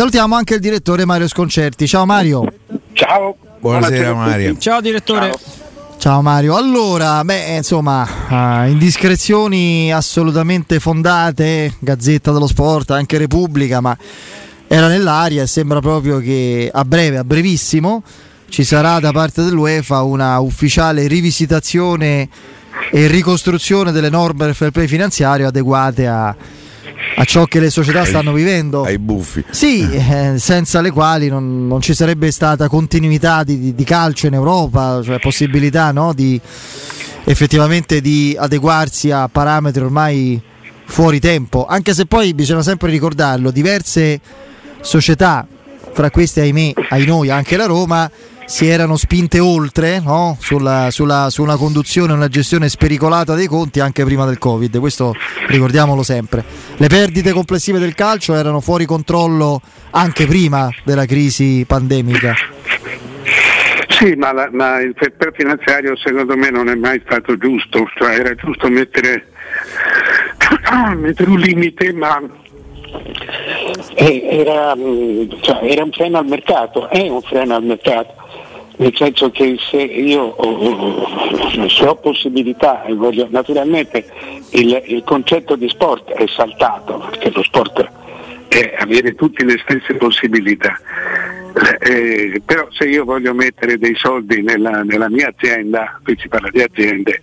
Salutiamo anche il direttore Mario Sconcerti. Ciao Mario. Ciao. Buonasera Mario. Ciao direttore. Ciao. Ciao Mario, allora, beh, insomma, uh, indiscrezioni assolutamente fondate, Gazzetta dello Sport, anche Repubblica, ma era nell'aria e sembra proprio che a breve, a brevissimo, ci sarà da parte dell'UEFA una ufficiale rivisitazione e ricostruzione delle norme del fair play finanziario adeguate a, a ciò che le società stanno vivendo. Ai buffi. Sì, eh, senza le quali non, non, ci sarebbe stata continuità di, di, di calcio in Europa, cioè possibilità no, di effettivamente di adeguarsi a parametri ormai fuori tempo, anche se poi bisogna sempre ricordarlo, diverse società, fra queste ahimè, ai noi anche la Roma, si erano spinte oltre no? sulla, sulla, su una conduzione, una gestione spericolata dei conti anche prima del Covid, questo ricordiamolo sempre. Le perdite complessive del calcio erano fuori controllo anche prima della crisi pandemica. Sì, ma, la, ma il fair finanziario secondo me non è mai stato giusto, cioè era giusto mettere, mettere un limite, ma era, cioè, era un freno al mercato, è un freno al mercato nel senso che se io ho, se ho possibilità e voglio, naturalmente il, il, concetto di sport è saltato perché lo sport è avere tutte le stesse possibilità. Eh, però se io voglio mettere dei soldi nella, nella, mia azienda, qui si parla di aziende,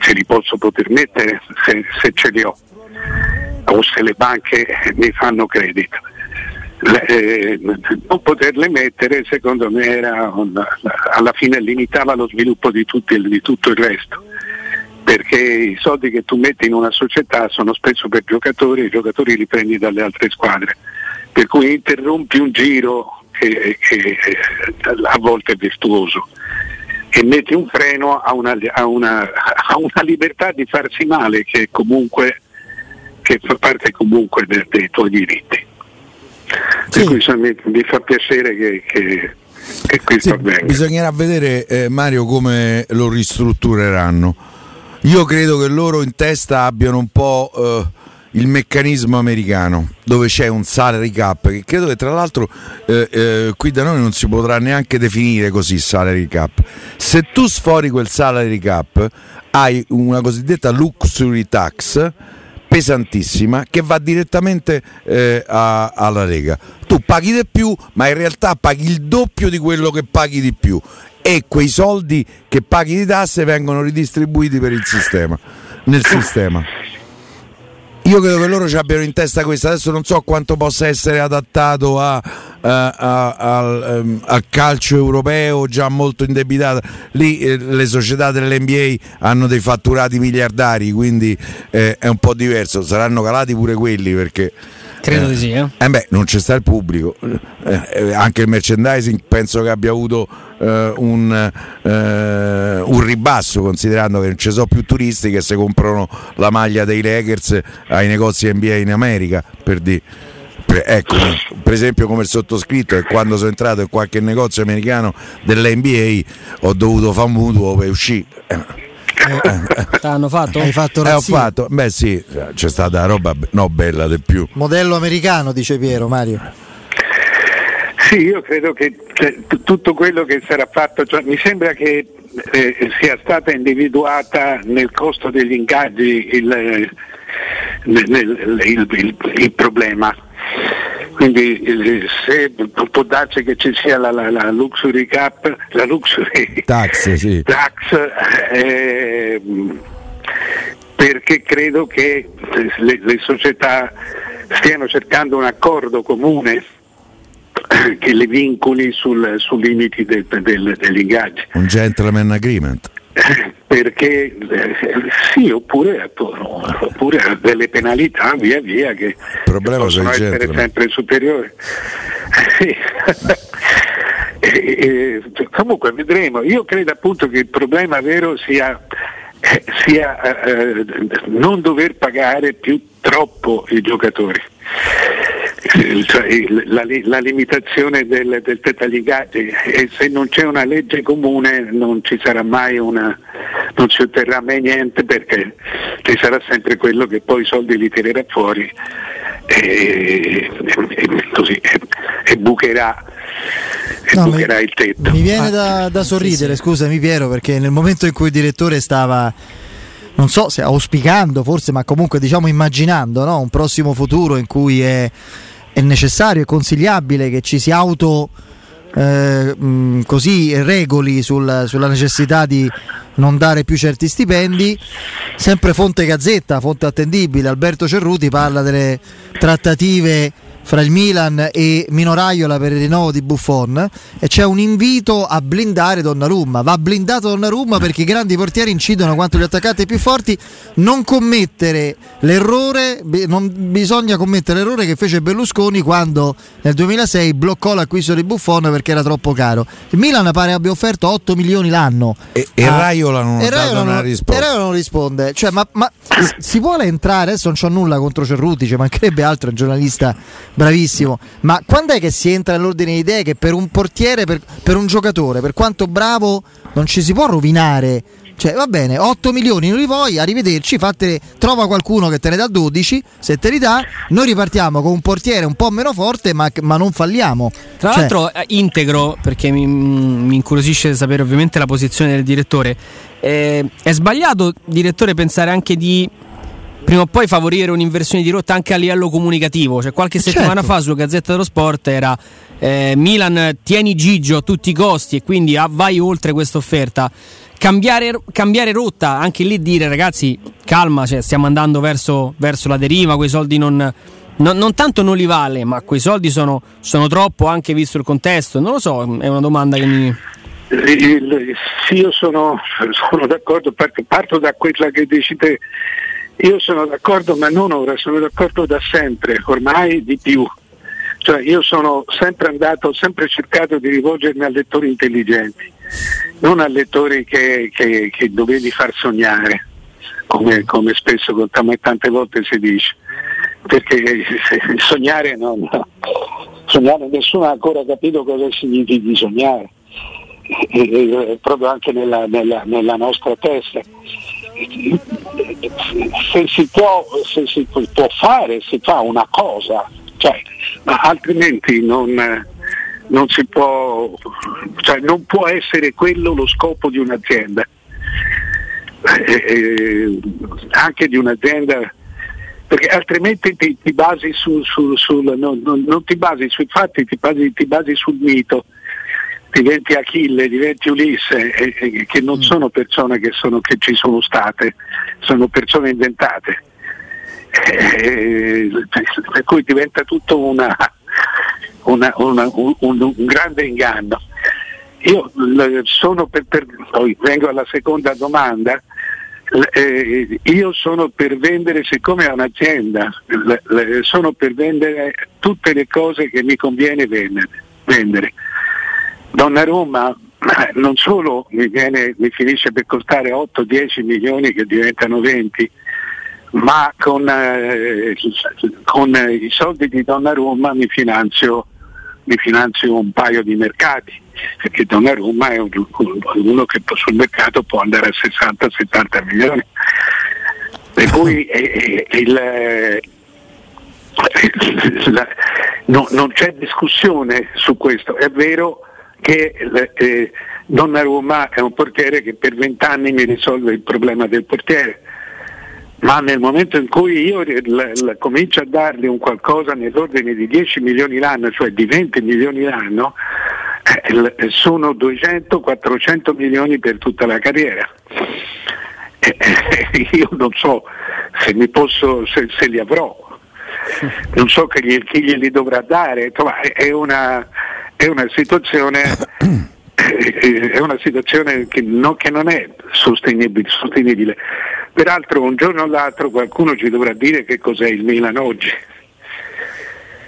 se li posso poter mettere se, se ce li ho o se le banche mi fanno credito eh, non poterle mettere secondo me era un, alla fine limitava lo sviluppo di, tutti, di tutto il resto. Perché i soldi che tu metti in una società sono spesso per giocatori e i giocatori li prendi dalle altre squadre. Per cui interrompi un giro che, che a volte è virtuoso. E metti un freno a una, a una, a una libertà di farsi male che comunque che fa parte comunque dei, dei tuoi diritti. Sì. Per cui mi, mi, fa piacere che, che, che questo sì, avvenga. Bisognerà vedere eh, Mario come lo ristruttureranno. Io credo che loro in testa abbiano un po' eh, il meccanismo americano dove c'è un salary cap che credo che tra l'altro eh, eh, qui da noi non si potrà neanche definire così salary cap. Se tu sfori quel salary cap hai una cosiddetta luxury tax pesantissima che va direttamente eh, a, alla Lega. Tu paghi di più, ma in realtà paghi il doppio di quello che paghi di più e quei soldi che paghi di tasse vengono ridistribuiti per il sistema, nel sistema. Io credo che loro ci abbiano in testa questo, adesso non so quanto possa essere adattato a, a, a, al, um, al, calcio europeo già molto indebitato. Lì eh, le società dell'NBA hanno dei fatturati miliardari, quindi eh, è un po' diverso, saranno calati pure quelli perché Credo di sì. Eh? eh beh, non c'è sta il pubblico, eh, eh, anche il merchandising penso che abbia avuto eh, un, eh, un, ribasso considerando che non ci sono più turisti che si comprano la maglia dei Lakers ai negozi NBA in America, per dire. Ecco, per esempio come il sottoscritto quando sono entrato in qualche negozio americano dell'NBA ho dovuto fare un mutuo per uscire eh, hanno fatto? Hai fatto eh, ho fatto, beh sì, c'è stata roba no, bella di più. Modello americano, dice Piero, Mario. Sì, io credo che cioè, tutto quello che sarà fatto, cioè, mi sembra che eh, sia stata individuata nel costo degli ingaggi il, il, il, il problema quindi se può darsi che ci sia la, la, la luxury cap, la luxury tax, sì. tax eh, perché credo che le, le, società stiano cercando un accordo comune che le vincoli sul, sui limiti del, del, degli ingaggi. Un gentleman agreement perché eh, sì, oppure, oppure, delle penalità via via che possono essere gente, sempre superiori. Sì. e, e, comunque vedremo, io credo appunto che il problema vero sia, eh, sia eh, non dover pagare più troppo i giocatori cioè, la, la, limitazione del, del tetaligati e se non c'è una legge comune non ci sarà mai una, non si otterrà mai niente perché ci sarà sempre quello che poi i soldi li tirerà fuori e, e, così. e bucherà, e No, bucherà mi, il tetto. mi viene da, da sorridere, scusami Piero, perché nel momento in cui il direttore stava, non so se auspicando forse, ma comunque diciamo immaginando no? un prossimo futuro in cui è, è necessario e consigliabile che ci si auto eh, così regoli sul- sulla necessità di non dare più certi stipendi. Sempre fonte Gazzetta, fonte attendibile, Alberto Cerruti parla delle trattative fra il Milan e Minoraiola per il rinnovo di Buffon e c'è un invito a blindare Donnarumma. Va blindato Donnarumma perché i grandi portieri incidono quanto gli attaccanti più forti. Non commettere l'errore, non bisogna commettere l'errore che fece Berlusconi quando nel 2006 bloccò l'acquisto di Buffon perché era troppo caro. Il Milan pare abbia offerto 8 milioni l'anno. E, e Ah, Raiola non e Raiola non- risposta. e Raiola non risponde. Cioè, ma, ma si vuole entrare? Adesso non c'ho nulla contro Cerruti, ci mancherebbe altro, un giornalista bravissimo. Ma quando è che si entra nell'ordine di idee che per un portiere, per, per un giocatore, per quanto bravo, non ci si può rovinare? Cioè, va bene, 8 milioni non li vuoi, arrivederci, fatte, trova qualcuno che te ne dà 12, se te li dà, noi ripartiamo con un portiere un po' meno forte, ma, ma non falliamo. Tra Cioè, l'altro, eh, integro perché mi, mi incuriosisce sapere ovviamente la posizione del direttore. Eh, è sbagliato, direttore, pensare anche di prima o poi favorire un'inversione di rotta anche a livello comunicativo. Cioè, qualche Certo. settimana fa sulla Gazzetta dello Sport era eh, Milan tieni Gigio a tutti i costi e quindi ah, vai oltre questa offerta. Cambiare, cambiare rotta, anche lì dire ragazzi, calma, cioè, stiamo andando verso, verso la deriva, quei soldi non, non, non tanto non li vale, ma quei soldi sono, sono troppo anche visto il contesto. Non lo so, è una domanda che mi. Sì, io sono, sono d'accordo, parto, parto da quella che dici te. Io sono d'accordo, ma non ora, sono d'accordo da sempre, ormai di più. Cioè, io sono sempre andato, ho sempre cercato di rivolgermi a lettori intelligenti, non a lettori che, che- che dovevi far sognare, come, come spesso come tante volte si dice. Perché sognare non. Sognare, nessuno ha ancora capito cosa significhi sognare proprio anche nella, nella- nella nostra testa. Se si, può, se si può fare, si fa una cosa, cioè, altrimenti non, non si può, cioè, non può essere quello lo scopo di un'azienda. Eh, eh, anche di un'azienda perché altrimenti ti, ti basi su, su- sul, non, non- non ti basi sui fatti, ti basi, ti basi sul mito, diventi Achille, diventi Ulisse, e- e- che non sono persone che, sono- che ci sono state, sono persone inventate. Eh, per cui diventa tutto una- una- una- un, un- grande inganno. Io sono per, per- poi vengo alla seconda domanda, eh, io sono per vendere, siccome è un'azienda, l- l- sono per vendere tutte le cose che mi conviene vendere. vendere. Donnarumma eh, non solo mi, viene- mi finisce per costare 8-10 milioni che diventano 20, ma con, eh, con i soldi di Donnarumma mi finanzio, mi finanzio un paio di mercati, perché Donnarumma è un- uno che sul mercato può andare a 60-70 milioni. Per cui eh, il, la- no- non c'è discussione su questo, è vero che eh, Donnarumma è un portiere che per vent'anni mi risolve il problema del portiere, ma nel momento in cui io l- l- comincio a dargli un qualcosa nell'ordine di 10 milioni l'anno, cioè di 20 milioni l'anno, eh, sono 200-400 milioni per tutta la carriera. Eh, eh, io non so se, posso, se, se li avrò, non so chi glieli dovrà dare, è una, è una situazione è una situazione che, no- che non è sostenibile, sostenibile. Peraltro un giorno o l'altro qualcuno ci dovrà dire che cos'è il Milan oggi,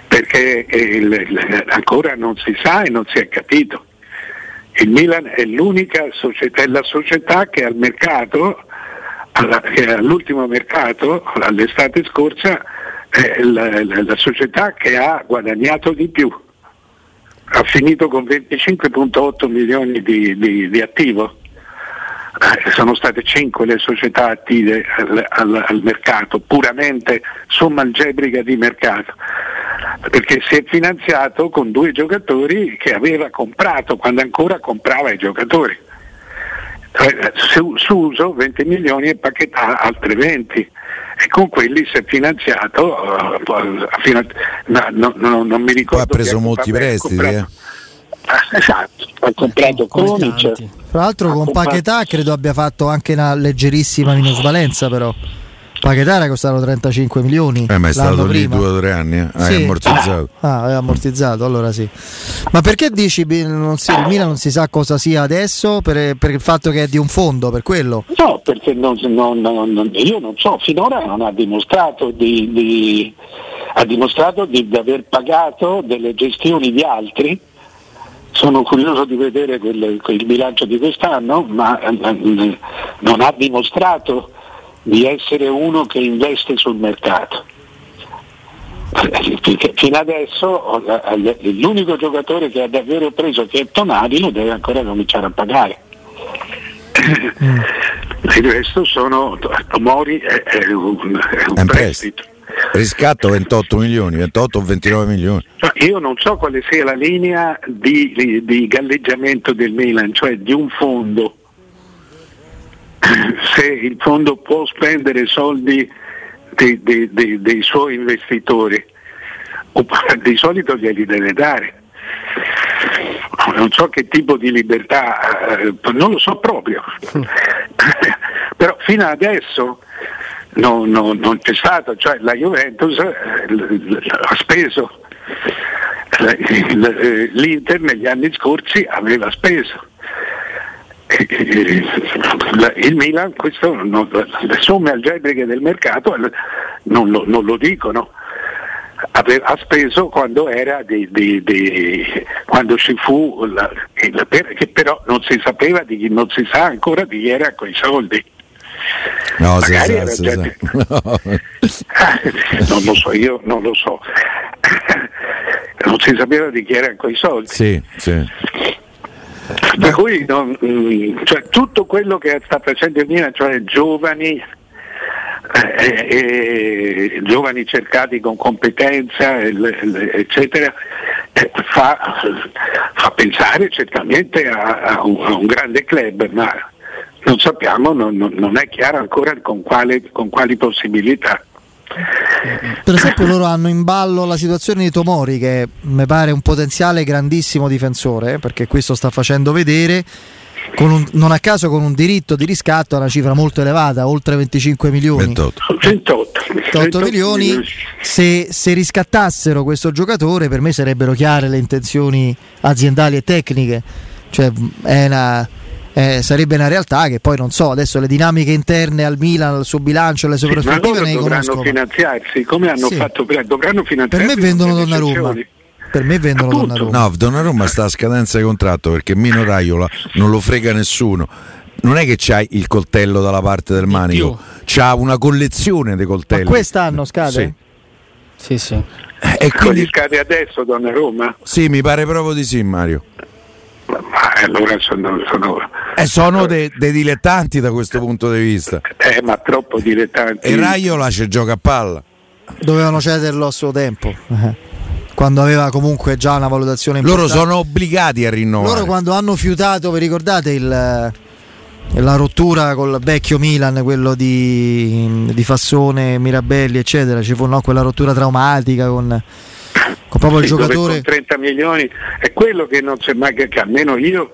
perché eh, il- ancora non si sa e non si è capito. Il Milan è l'unica società, è la società che al mercato, alla- che all'ultimo mercato, all'estate scorsa, è la, la- la società che ha guadagnato di più. Ha finito con 25.8 milioni di, di- di attivo. Eh, sono state 5 le società attive al, al- al mercato, puramente somma algebrica di mercato. perché si è finanziato con due giocatori che aveva comprato quando ancora comprava i giocatori. Cioè, su, Suso 20 milioni e Paquetà altri 20 e con quelli si è finanziato, uh, no, no, no, non mi ricordo. Poi ha preso molti prestiti. Eh. Ah, esatto, ha comprato Kronic. Tra l'altro con Paquetà credo abbia fatto anche una leggerissima minusvalenza però. Paquetà costano 35 milioni. Eh, ma è stato lì due o tre anni, eh? sì. ammortizzato. Ah, aveva ammortizzato, allora sì. Ma perché dici non si, il Milan non si sa cosa sia adesso? Per, per, il fatto che è di un fondo, per quello? No, perché non, non, non, io non so, finora non ha dimostrato di, di, ha dimostrato di, di aver pagato delle gestioni di altri sono curioso di vedere quel, il bilancio di quest'anno, ma eh, eh, non ha dimostrato di essere uno che investe sul mercato. Fino adesso l'unico giocatore che ha davvero preso che è Tonali lo deve ancora cominciare a pagare. Mm. Il resto sono Mori è, è un, è un prestito. Riscatto 28 milioni, 28 o 29 milioni. Io non so quale sia la linea di, di, di galleggiamento del Milan, cioè di un fondo se il fondo può spendere soldi dei, dei, dei, dei suoi investitori, di solito glieli deve dare. Non so che tipo di libertà, eh, non lo so proprio, però fino adesso non, non, non c'è stato, cioè la Juventus eh, ha speso, eh, l'Inter negli anni scorsi aveva speso il Milan, questo, non, le somme algebriche del mercato non lo, non lo dicono, ha speso quando era di, di, di, quando ci fu la, che però non si sapeva di chi non si sa ancora di chi era quei soldi. No, si sa, si gente... no. non lo so, io non lo so. non si sapeva di chi era quei soldi. Sì, sì. Per cui non, mm, cioè, tutto quello che sta facendo il Milan, cioè giovani, eh, eh, giovani cercati con competenza, eccetera, eh, fa, fa, pensare certamente a, a, un, a, un, grande club, ma non sappiamo, non, non è chiaro ancora con, quale, con quali possibilità. Per esempio loro hanno in ballo la situazione di Tomori che mi pare un potenziale grandissimo difensore perché questo sta facendo vedere un, non a caso con un diritto di riscatto a una cifra molto elevata, oltre 25 milioni. 28, 28, 28 milioni. Se, se, riscattassero questo giocatore, per me sarebbero chiare le intenzioni aziendali e tecniche. Cioè, è una, eh, sarebbe una realtà che poi non so, adesso le dinamiche interne al Milan, al suo bilancio, le sue sì, prospettive ne dovranno conoscono. finanziarsi, come hanno sì. fatto prima, dovranno finanziarsi. Per me vendono Donnarumma. Per me vendono Appunto. Donnarumma. No, Donnarumma sta a scadenza di contratto perché Mino Raiola non lo frega nessuno. Non è che c'hai il coltello dalla parte del manico, c'ha una collezione di coltelli. Ma quest'anno scade? Sì, sì. sì. Eh, e quindi scade adesso Donnarumma? Sì, mi pare proprio di sì, Mario. Ma allora sono, sono, eh, sono dei, dei, dilettanti da questo punto di vista. Eh, ma troppo dilettanti. E Raiola ci gioca a palla. Dovevano cederlo a suo tempo. Eh. Quando aveva comunque già una valutazione importante. Loro sono obbligati a rinnovare. Loro quando hanno fiutato, vi ricordate il, la rottura col vecchio Milan, quello di, di Fassone, Mirabelli, eccetera, ci fu no, quella rottura traumatica con con proprio il giocatore? con 30 milioni è quello che non c'è mai che almeno io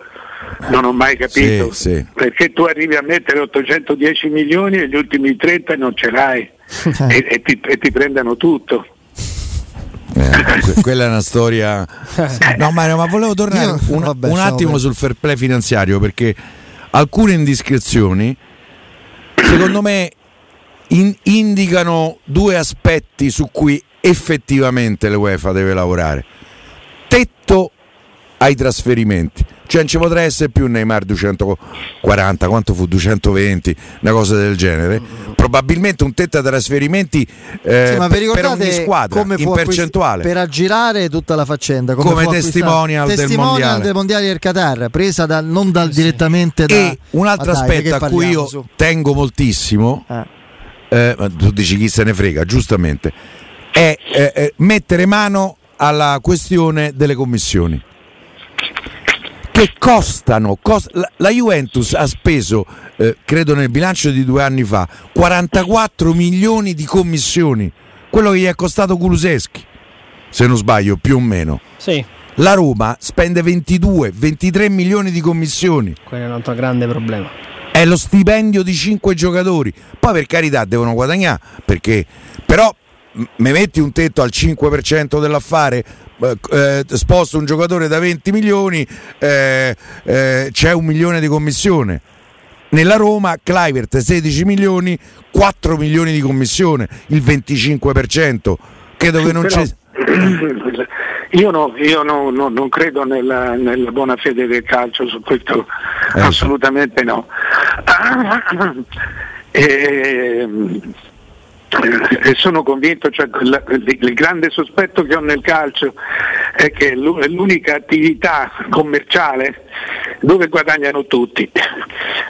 non ho mai capito. Sì, sì. perché tu arrivi a mettere 810 milioni e gli ultimi 30 non ce l'hai. E, e, ti, e ti prendono tutto. Eh, quella è una storia. No Mario ma volevo tornare Io, un, vabbè, un attimo sul fair play finanziario perché alcune indiscrezioni secondo me in, indicano due aspetti su cui effettivamente l'UEFA deve lavorare. Tetto ai trasferimenti. Cioè non ci potrà essere più Neymar 240, quanto fu 220, una cosa del genere. Probabilmente un tetto ai trasferimenti eh, sì, per, ogni squadra come in percentuale. Per aggirare tutta la faccenda come, come testimonial, del, mondiale. del mondiale del Qatar, presa da, non dal, sì. direttamente da E un altro aspetto a cui io su. tengo moltissimo, eh. Eh, tu dici chi se ne frega, giustamente è eh, mettere mano alla questione delle commissioni che costano. Cost- la, la, Juventus ha speso, eh, credo nel bilancio di due anni fa, 44 milioni di commissioni, quello che gli è costato Kuluseschi, se non sbaglio, più o meno. Sì. La Roma spende 22, 23 milioni di commissioni. Quello è un altro grande problema. È lo stipendio di 5 giocatori. Poi per carità devono guadagnare, perché però mi metti un tetto al 5% dell'affare, eh, eh, sposto un giocatore da 20 milioni, eh, eh, c'è un milione di commissione. Nella Roma, Clivert 16 milioni, 4 milioni di commissione, il 25%. Credo che non Però, c'è. Io, no, io no, no, non credo nella, nella, buona fede del calcio, su questo Eh, assolutamente no. E, e sono convinto, cioè, il, grande sospetto che ho nel calcio è che è l'unica attività commerciale dove guadagnano tutti.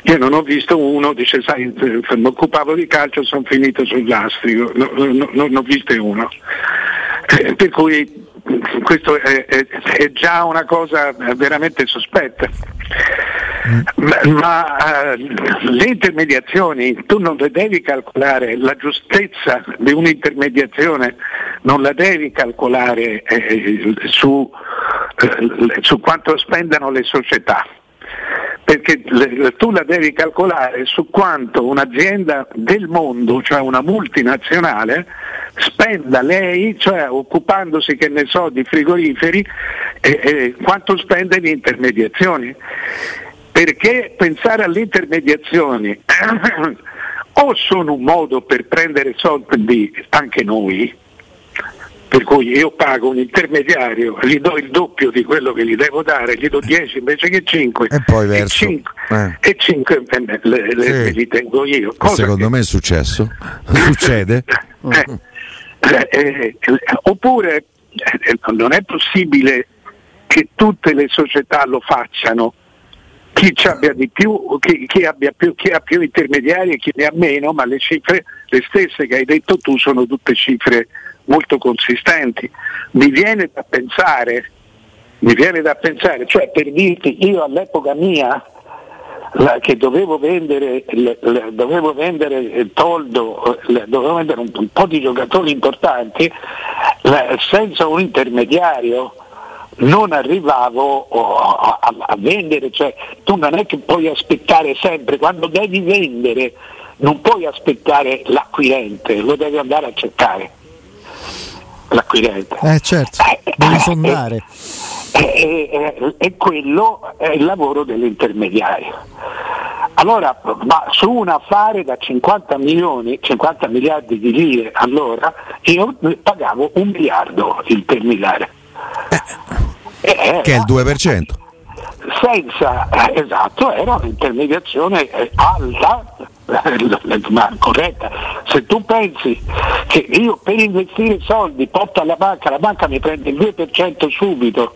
Io non ho visto uno, dice sai, mi occupavo di calcio, sono finito sul lastrico, no, no, non ho visto uno. Eh, per cui questo è, è, è, già una cosa veramente sospetta. Ma, uh, le intermediazioni tu non le devi calcolare, la giustezza di un'intermediazione non la devi calcolare eh, su, eh, su quanto spendano le società perché tu la devi calcolare su quanto un'azienda del mondo, cioè una multinazionale, spenda lei, cioè occupandosi che ne so di frigoriferi, eh, eh, quanto spende in intermediazioni. Perché pensare alle intermediazioni o sono un modo per prendere soldi anche noi, per cui io pago un intermediario, gli do il doppio di quello che gli devo dare, gli do 10 invece che 5 e poi verso e 5, eh. e 5 le, le, sì. li tengo io. Secondo che... me è successo, succede. Eh, eh, oppure non è possibile che tutte le società lo facciano. Chi abbia di più, chi, chi, abbia più, chi ha più intermediari e chi ne ha meno, ma le cifre, le stesse che hai detto tu, sono tutte cifre molto consistenti. Mi viene da pensare, mi viene da pensare, cioè per dirti, io all'epoca mia la, che dovevo vendere, le, le, dovevo vendere il toldo, le, dovevo vendere un, un, po' di giocatori importanti, senza un intermediario non arrivavo a, a, a vendere, cioè tu non è che puoi aspettare sempre, quando devi vendere non puoi aspettare l'acquirente, lo devi andare a cercare l'acquirente. Eh certo, devi sondare. E, e, quello è il lavoro dell'intermediario. Allora, ma su un affare da 50 milioni, 50 miliardi di lire allora, io pagavo un miliardo intermediario. Eh, che è il 2%. Senza, eh, esatto, era un'intermediazione eh, alta, ma corretta. Se tu pensi che io per investire soldi porto alla banca, la banca mi prende il 2% subito,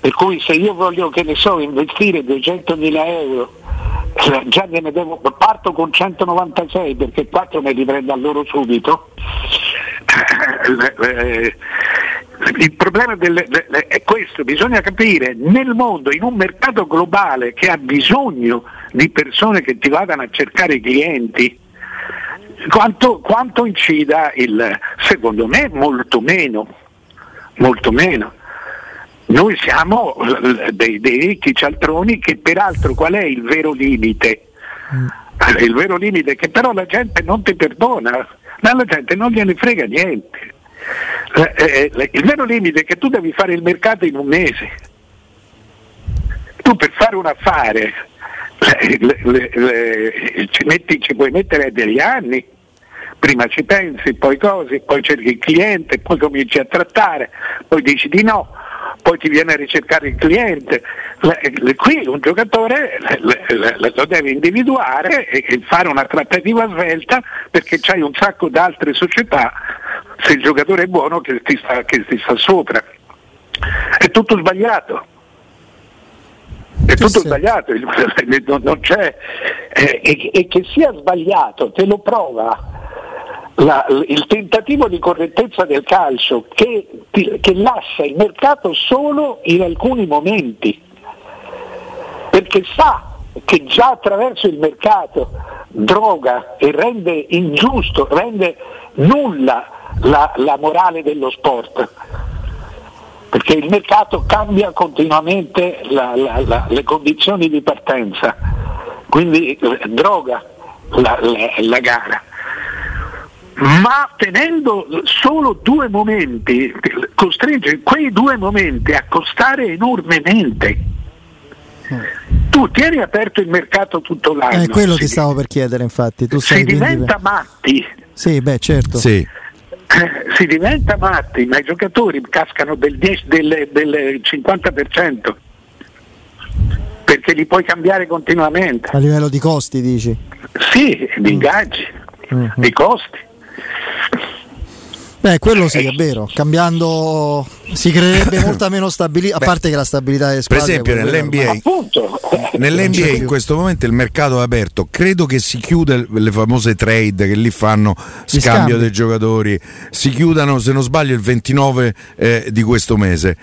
per cui se io voglio che ne so investire 200 mila euro già ne devo, parto con 196 perché 4 me li prendo a loro subito il problema delle, è questo, bisogna capire nel mondo, in un mercato globale che ha bisogno di persone che ti vadano a cercare i clienti, quanto, quanto incida il, secondo me molto meno, molto meno. Noi siamo dei, dei ricchi cialtroni che peraltro qual è il vero limite? Il vero limite è che però la gente non ti perdona, ma la gente non gliene frega niente. Eh, eh, il vero limite è che tu devi fare il mercato in un mese. Tu per fare un affare le, le, le, ci, metti, ci puoi mettere degli anni, prima ci pensi, poi cose, poi cerchi il cliente, poi cominci a trattare, poi dici di no, poi ti viene a ricercare il cliente. qui un giocatore lo deve individuare e fare una trattativa svelta perché c'hai un sacco di altre società se il giocatore è buono che ti sta, che ti sta sopra. È tutto sbagliato. È tutto sbagliato, non, c'è. Eh, e, e che sia sbagliato te lo prova la, il tentativo di correttezza del calcio che, che lascia il mercato solo in alcuni momenti, perché sa che già attraverso il mercato droga e rende ingiusto, rende nulla la, la morale dello sport perché il mercato cambia continuamente la, la, le condizioni di partenza, quindi eh, droga la, gara. Ma tenendo solo due momenti, costringe quei due momenti a costare enormemente. Tu tieni aperto il mercato tutto l'anno. È eh, quello ti stavo per chiedere, infatti. Tu si diventa matti. Sì, beh, certo. Sì eh, si diventa matti, ma i giocatori cascano del, 10, del, del 50% perché li puoi cambiare continuamente. A livello di costi dici? Sì, di mm. ingaggi, mm-hmm. di costi. Beh, quello sì, è vero. Cambiando si creerebbe molta meno stabilità, a parte che la stabilità delle squadre. Per esempio, nell'NBA, nell'NBA in questo momento il mercato è aperto. Credo che si chiude le famose trade che lì fanno scambio dei giocatori. Si chiudano, se non sbaglio, il 29 eh, di questo mese.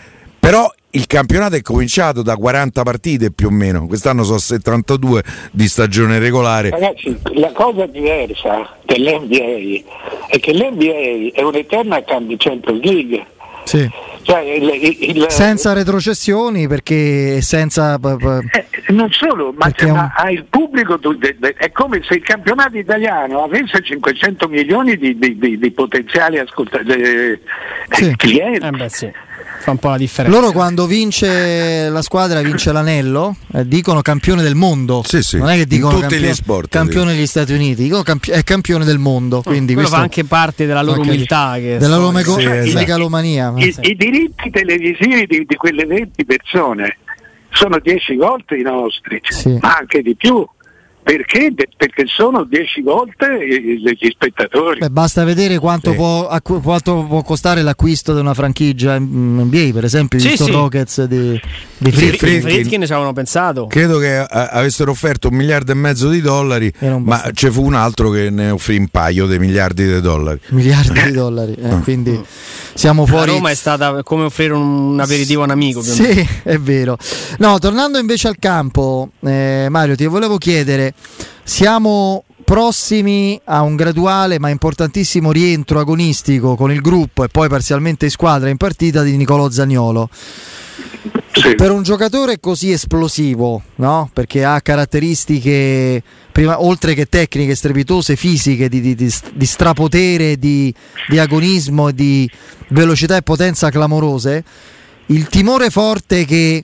Però il campionato è cominciato da 40 partite più o meno, quest'anno sono 72 di stagione regolare. Ragazzi, la cosa diversa dell'NBA è che l'NBA è un'eterna Champions League. Sì. Cioè, il, il, senza retrocessioni perché senza eh, non solo ma, ma un... il pubblico è come se il campionato italiano avesse 500 milioni di, di, di, di potenziali ascoltatori sì. clienti eh beh, sì fa un po' la differenza. Loro quando vince la squadra, vince l'anello, eh, dicono campione del mondo. Sì, sì. Non è che dicono campione, sport, campione degli Stati Uniti, dicono campi- è campione del mondo. Quindi quello fa anche parte della loro umiltà. Che della loro meco- sì, esatto. megalomania. I, i, diritti televisivi di, di, quelle 20 persone sono 10 volte i nostri, sì. ma anche di più. Perché? Perché sono 10 volte gli spettatori. Beh, basta vedere quanto, sì. può, quanto, può, costare l'acquisto di una franchigia NBA, per esempio, sì, sì. Rockets di, di Fritkin. Fritkin ci avevano pensato. Credo che avessero offerto un miliardo e mezzo di dollari, ma ci fu un altro che ne offrì un paio di miliardi di dollari. Miliardi di dollari, eh, ah. quindi siamo fuori. A Roma è stata come offrire un aperitivo a un amico. Sì, è vero. No, tornando invece al campo, eh, Mario, ti volevo chiedere siamo prossimi a un graduale ma importantissimo rientro agonistico con il gruppo e poi parzialmente in squadra in partita di Nicolò Zagnolo. Sì. Per un giocatore così esplosivo, no? perché ha caratteristiche, prima, oltre che tecniche strepitose, fisiche, di, di, di, strapotere, di, di agonismo, di velocità e potenza clamorose, il timore forte che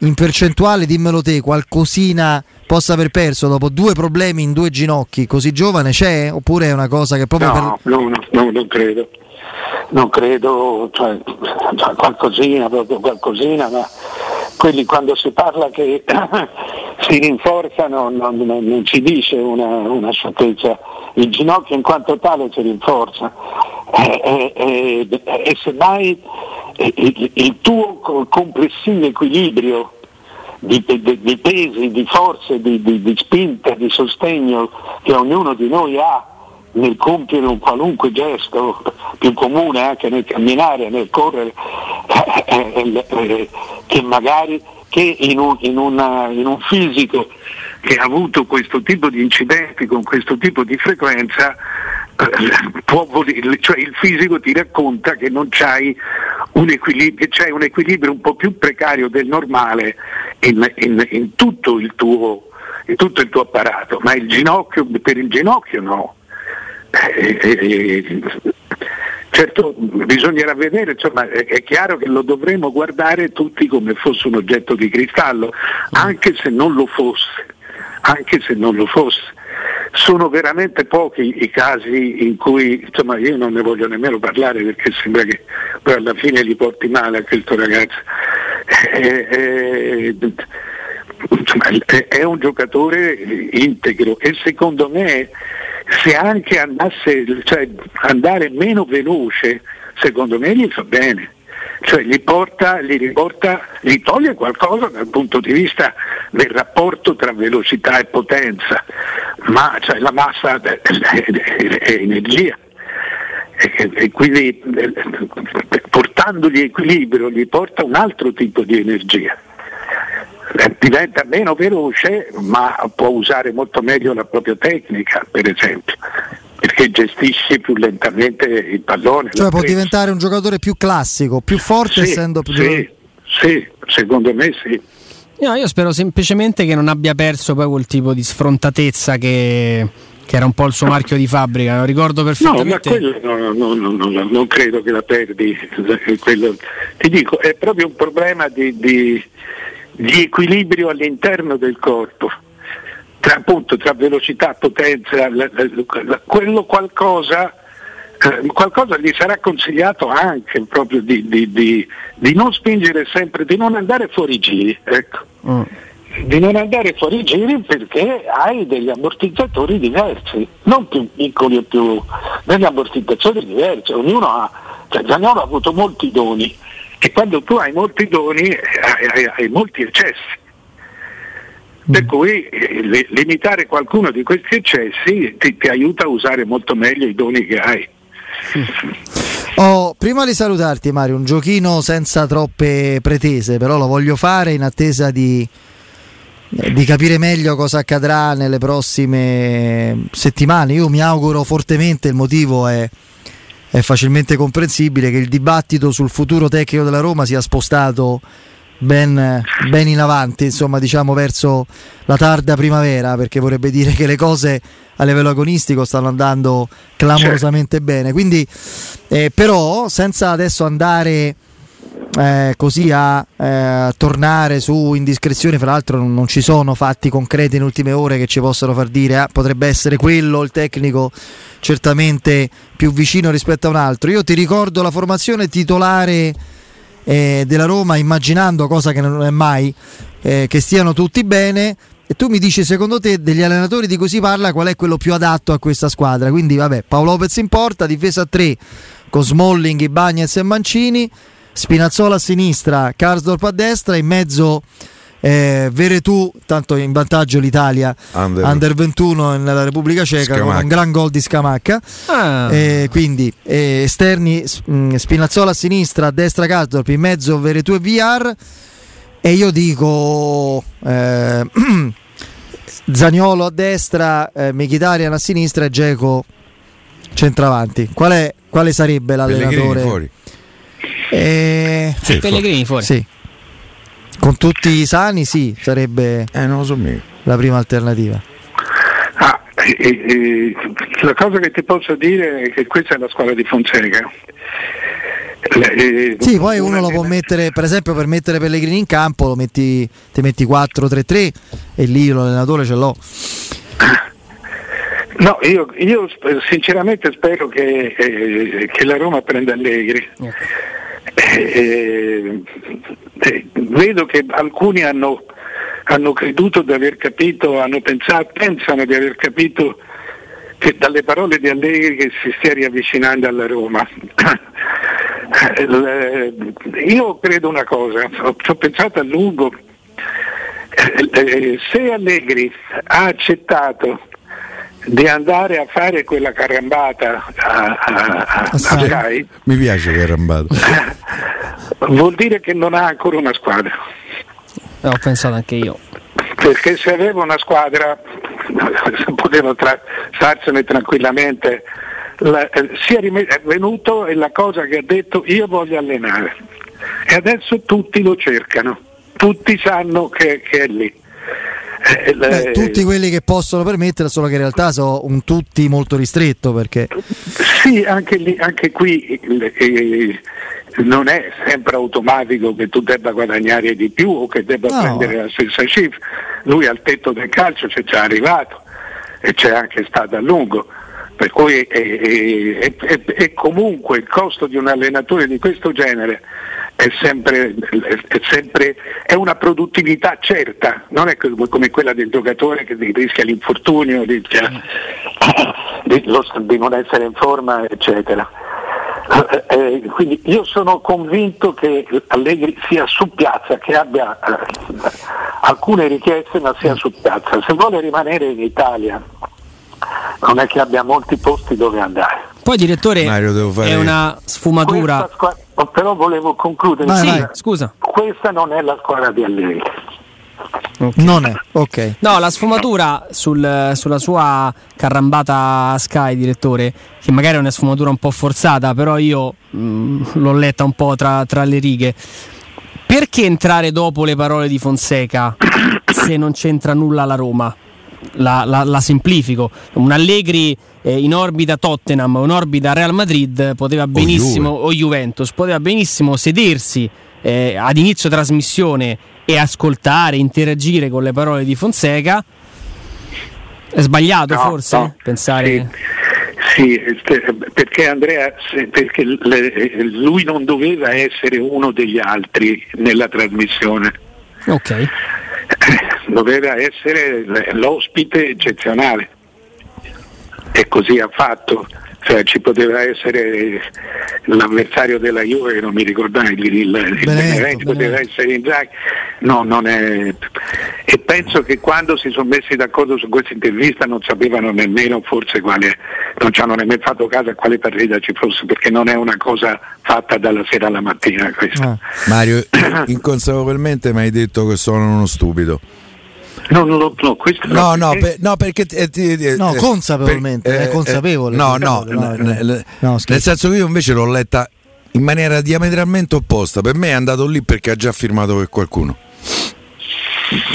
in percentuale, dimmelo te, qualcosina possa aver perso dopo due problemi in due ginocchi così giovane c'è? Oppure è una cosa che proprio... No, per... no, no, no non credo. Non credo, cioè, cioè, qualcosina, proprio qualcosina, ma quelli quando si parla che si rinforzano non, non, non si dice una, una sciocchezza. Il ginocchio in quanto tale si rinforza e, e, e, e semmai il, il tuo complessivo equilibrio di, di, di, pesi, di forze, di, di, spinta, di sostegno che ognuno di noi ha nel compiere un qualunque gesto più comune anche nel camminare, nel correre, eh, eh, eh, che magari che in un, in, una, in un fisico che ha avuto questo tipo di incidenti con questo tipo di frequenza può, cioè il fisico ti racconta che non c'hai un equilibrio, c'è un equilibrio un po' più precario del normale in, in, in, tutto, il tuo, in tutto il tuo apparato, ma il ginocchio, per il ginocchio no. Eh, eh, eh, certo bisognerà vedere, insomma, è, è, chiaro che lo dovremo guardare tutti come fosse un oggetto di cristallo, anche se non lo fosse, anche se non lo fosse sono veramente pochi i casi in cui, insomma io non ne voglio nemmeno parlare perché sembra che poi alla fine li porti male a questo ragazzo. Eh, eh, insomma, è un giocatore integro e secondo me se anche andasse, cioè, andare meno veloce, secondo me gli fa bene cioè gli, porta, gli, riporta, gli toglie qualcosa dal punto di vista del rapporto tra velocità e potenza, ma cioè, la massa è, è, è energia e, e quindi eh, portandogli equilibrio gli porta un altro tipo di energia. Eh, diventa meno veloce ma può usare molto meglio la propria tecnica, per esempio perché gestisce più lentamente il pallone. Cioè può diventare un giocatore più classico, più forte sì, essendo più... Sì, sì, secondo me sì. No, io spero semplicemente che non abbia perso poi quel tipo di sfrontatezza che, che era un po' il suo marchio di fabbrica, lo ricordo perfettamente. No, ma quello no, no, no, non credo che la perdi. Quello, ti dico, è proprio un problema di, di, di equilibrio all'interno del corpo tra, appunto, tra velocità, potenza, la, la, la, quello qualcosa, eh, qualcosa gli sarà consigliato anche proprio di, di, di, di, non spingere sempre, di non andare fuori giri, ecco. mm. di non andare fuori giri perché hai degli ammortizzatori diversi, non più piccoli o più, degli ammortizzatori diversi, ognuno ha, cioè Zagnolo ha avuto molti doni e quando tu hai molti doni hai, hai, hai molti eccessi per cui eh, limitare qualcuno di questi eccessi ti, ti, aiuta a usare molto meglio i doni che hai. Oh, prima di salutarti Mario, un giochino senza troppe pretese, però lo voglio fare in attesa di, di capire meglio cosa accadrà nelle prossime settimane. Io mi auguro fortemente, il motivo è, è facilmente comprensibile, che il dibattito sul futuro tecnico della Roma sia spostato ben, ben, in avanti, insomma, diciamo verso la tarda primavera, perché vorrebbe dire che le cose a livello agonistico stanno andando clamorosamente certo. bene. Quindi, eh, però, senza adesso andare eh, così a eh, tornare su indiscrezioni, fra l'altro non, non, ci sono fatti concreti in ultime ore che ci possano far dire ah, potrebbe essere quello il tecnico certamente più vicino rispetto a un altro. Io ti ricordo la formazione titolare eh, della Roma immaginando cosa che non è mai eh, che stiano tutti bene. E tu mi dici secondo te degli allenatori di cui si parla qual è quello più adatto a questa squadra? Quindi vabbè Paolo Lopez in porta difesa a 3 con Smalling, Bagnez e Mancini Spinazzola a sinistra Karsdorp a destra in mezzo eh, Veretù, tanto in vantaggio l'Italia under, under 21 nella Repubblica Ceca Scamacca. con un gran gol di Scamacca. Ah. Eh, quindi eh, esterni mh, mm, Spinazzola a sinistra, a destra Casdorp, in mezzo Veretù e VR. E io dico eh, Zagnolo a destra, eh, Mkhitaryan a sinistra e Geco centravanti. Qual è, quale sarebbe l'allenatore? Pellegrini fuori. Eh, sì, Pellegrini fuori. Sì. Con tutti i sani sì, sarebbe eh, so la prima alternativa. Ah, eh, eh, la cosa che ti posso dire è che questa è la squadra di Fonseca. Eh, sì, poi uno lo può mettere, per esempio per mettere Pellegrini in campo, lo metti, ti metti 4-3-3 e lì l'allenatore ce l'ho. No, io, io sinceramente spero che, eh, che, la Roma prenda Allegri. Okay. Eh, eh, vedo che alcuni hanno, hanno, creduto di aver capito, pensato, pensano di aver capito che dalle parole di Allegri che si stia riavvicinando alla Roma. Eh, io credo una cosa, ho, ho pensato a lungo, eh, se Allegri ha accettato di andare a fare quella carambata a, a, a, a Sky, mi piace carambata. Vuol dire che non ha ancora una squadra. Eh, ho pensato anche io. Perché se aveva una squadra poteva tra, starsene tranquillamente. La, eh, è venuto e la cosa che ha detto io voglio allenare e adesso tutti lo cercano. Tutti sanno che, che è lì eh, Beh, tutti quelli che possono permettere, solo che in realtà sono un tutti molto ristretto perché... Sì, anche, lì, anche qui eh, non è sempre automatico che tu debba guadagnare di più o che debba no. prendere la stessa cifra. Lui al tetto del calcio c'è già arrivato e c'è anche stato a lungo. Per cui è, è, è comunque il costo di un allenatore di questo genere è sempre, è sempre è una produttività certa, non è come quella del giocatore che rischia l'infortunio, rischia di, di non essere in forma, eccetera. Eh, eh, quindi io sono convinto che Allegri sia su piazza, che abbia eh, alcune richieste ma sia su piazza. Se vuole rimanere in Italia non è che abbia molti posti dove andare. Poi direttore Mario, è una sfumatura. Questa però volevo concludere. Vai, Sì, vai. scusa. Questa non è la squadra di Allegri. Non è, ok. No, la sfumatura sul- sulla sua carrambata Sky, direttore, che magari è una sfumatura un po' forzata, però io mh, l'ho letta un po' tra, tra le righe. Perché entrare dopo le parole di Fonseca se non c'entra nulla la Roma? La, la- la semplifico. Un Allegri eh, in orbita Tottenham o in orbita Real Madrid poteva benissimo, o Juventus, poteva benissimo sedersi eh, ad inizio trasmissione e ascoltare, interagire con le parole di Fonseca. È sbagliato No, forse no. pensare... Sì, este- perché Andrea, perché lui non doveva essere uno degli altri nella trasmissione, Ok. Doveva essere l'ospite eccezionale e così ha fatto. Cioè, ci poteva essere l'avversario della Juve che non mi ricordavo il, il, Benevento, Benevento, poteva essere Inzaghi no non è e penso che quando si sono messi d'accordo su questa intervista non sapevano nemmeno forse quale non ci hanno nemmeno fatto caso a quale partita ci fosse perché non è una cosa fatta dalla sera alla mattina questa. Ah. Mario, inconsapevolmente mi hai detto che sono uno stupido. No, no, no, no, questo No, no, perché- per- no, perché eh, ti- ti- No, eh, consapevolmente, per- è consapevole. no, no, No, no, n- no. nel senso che io invece l'ho letta in maniera diametralmente opposta. Per me è andato lì perché ha già firmato per qualcuno.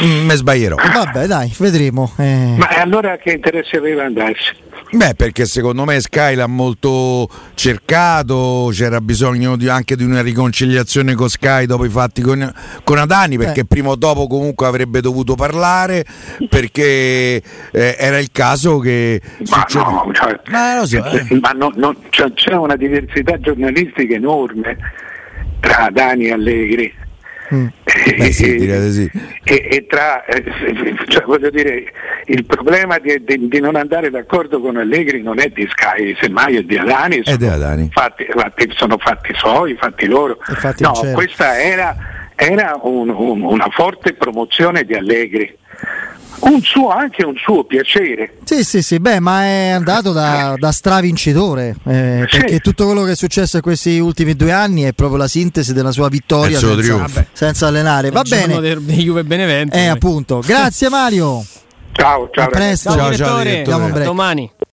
Mm, Me sbaglierò. Vabbè, dai, vedremo. eh. Ma allora che interesse aveva andarsi? Beh, perché secondo me Sky l'ha molto cercato, c'era bisogno di- anche di una riconciliazione con Sky dopo i fatti con, con Adani, perché Eh. prima o dopo comunque avrebbe dovuto parlare, perché eh, era il caso che... Ma succede- no, cioè, Ma so, eh. ma no- no, cioè, c'è una diversità giornalistica enorme tra Dani e Allegri. Mm. Beh, sì, sì. E, e tra, eh, cioè, voglio dire, il problema di, di- di non andare d'accordo con Allegri non è di Sky, semmai è di Adani. È di Adani. Fatti, fatti- sono fatti suoi, fatti loro. Fatti no, questa era, era un- un- una forte promozione di Allegri. Un suo, anche un suo piacere. Sì, sì, sì, beh, ma è andato da, da stravincitore, eh, Sì. perché tutto quello che è successo in questi ultimi due anni è proprio la sintesi della sua vittoria senza, senza allenare. Va bene, del- di Juve Benevento. eh, appunto. Grazie Mario. Ciao, ciao. A presto. Ciao, Ciao, ciao, direttore. direttore. In break. Domani.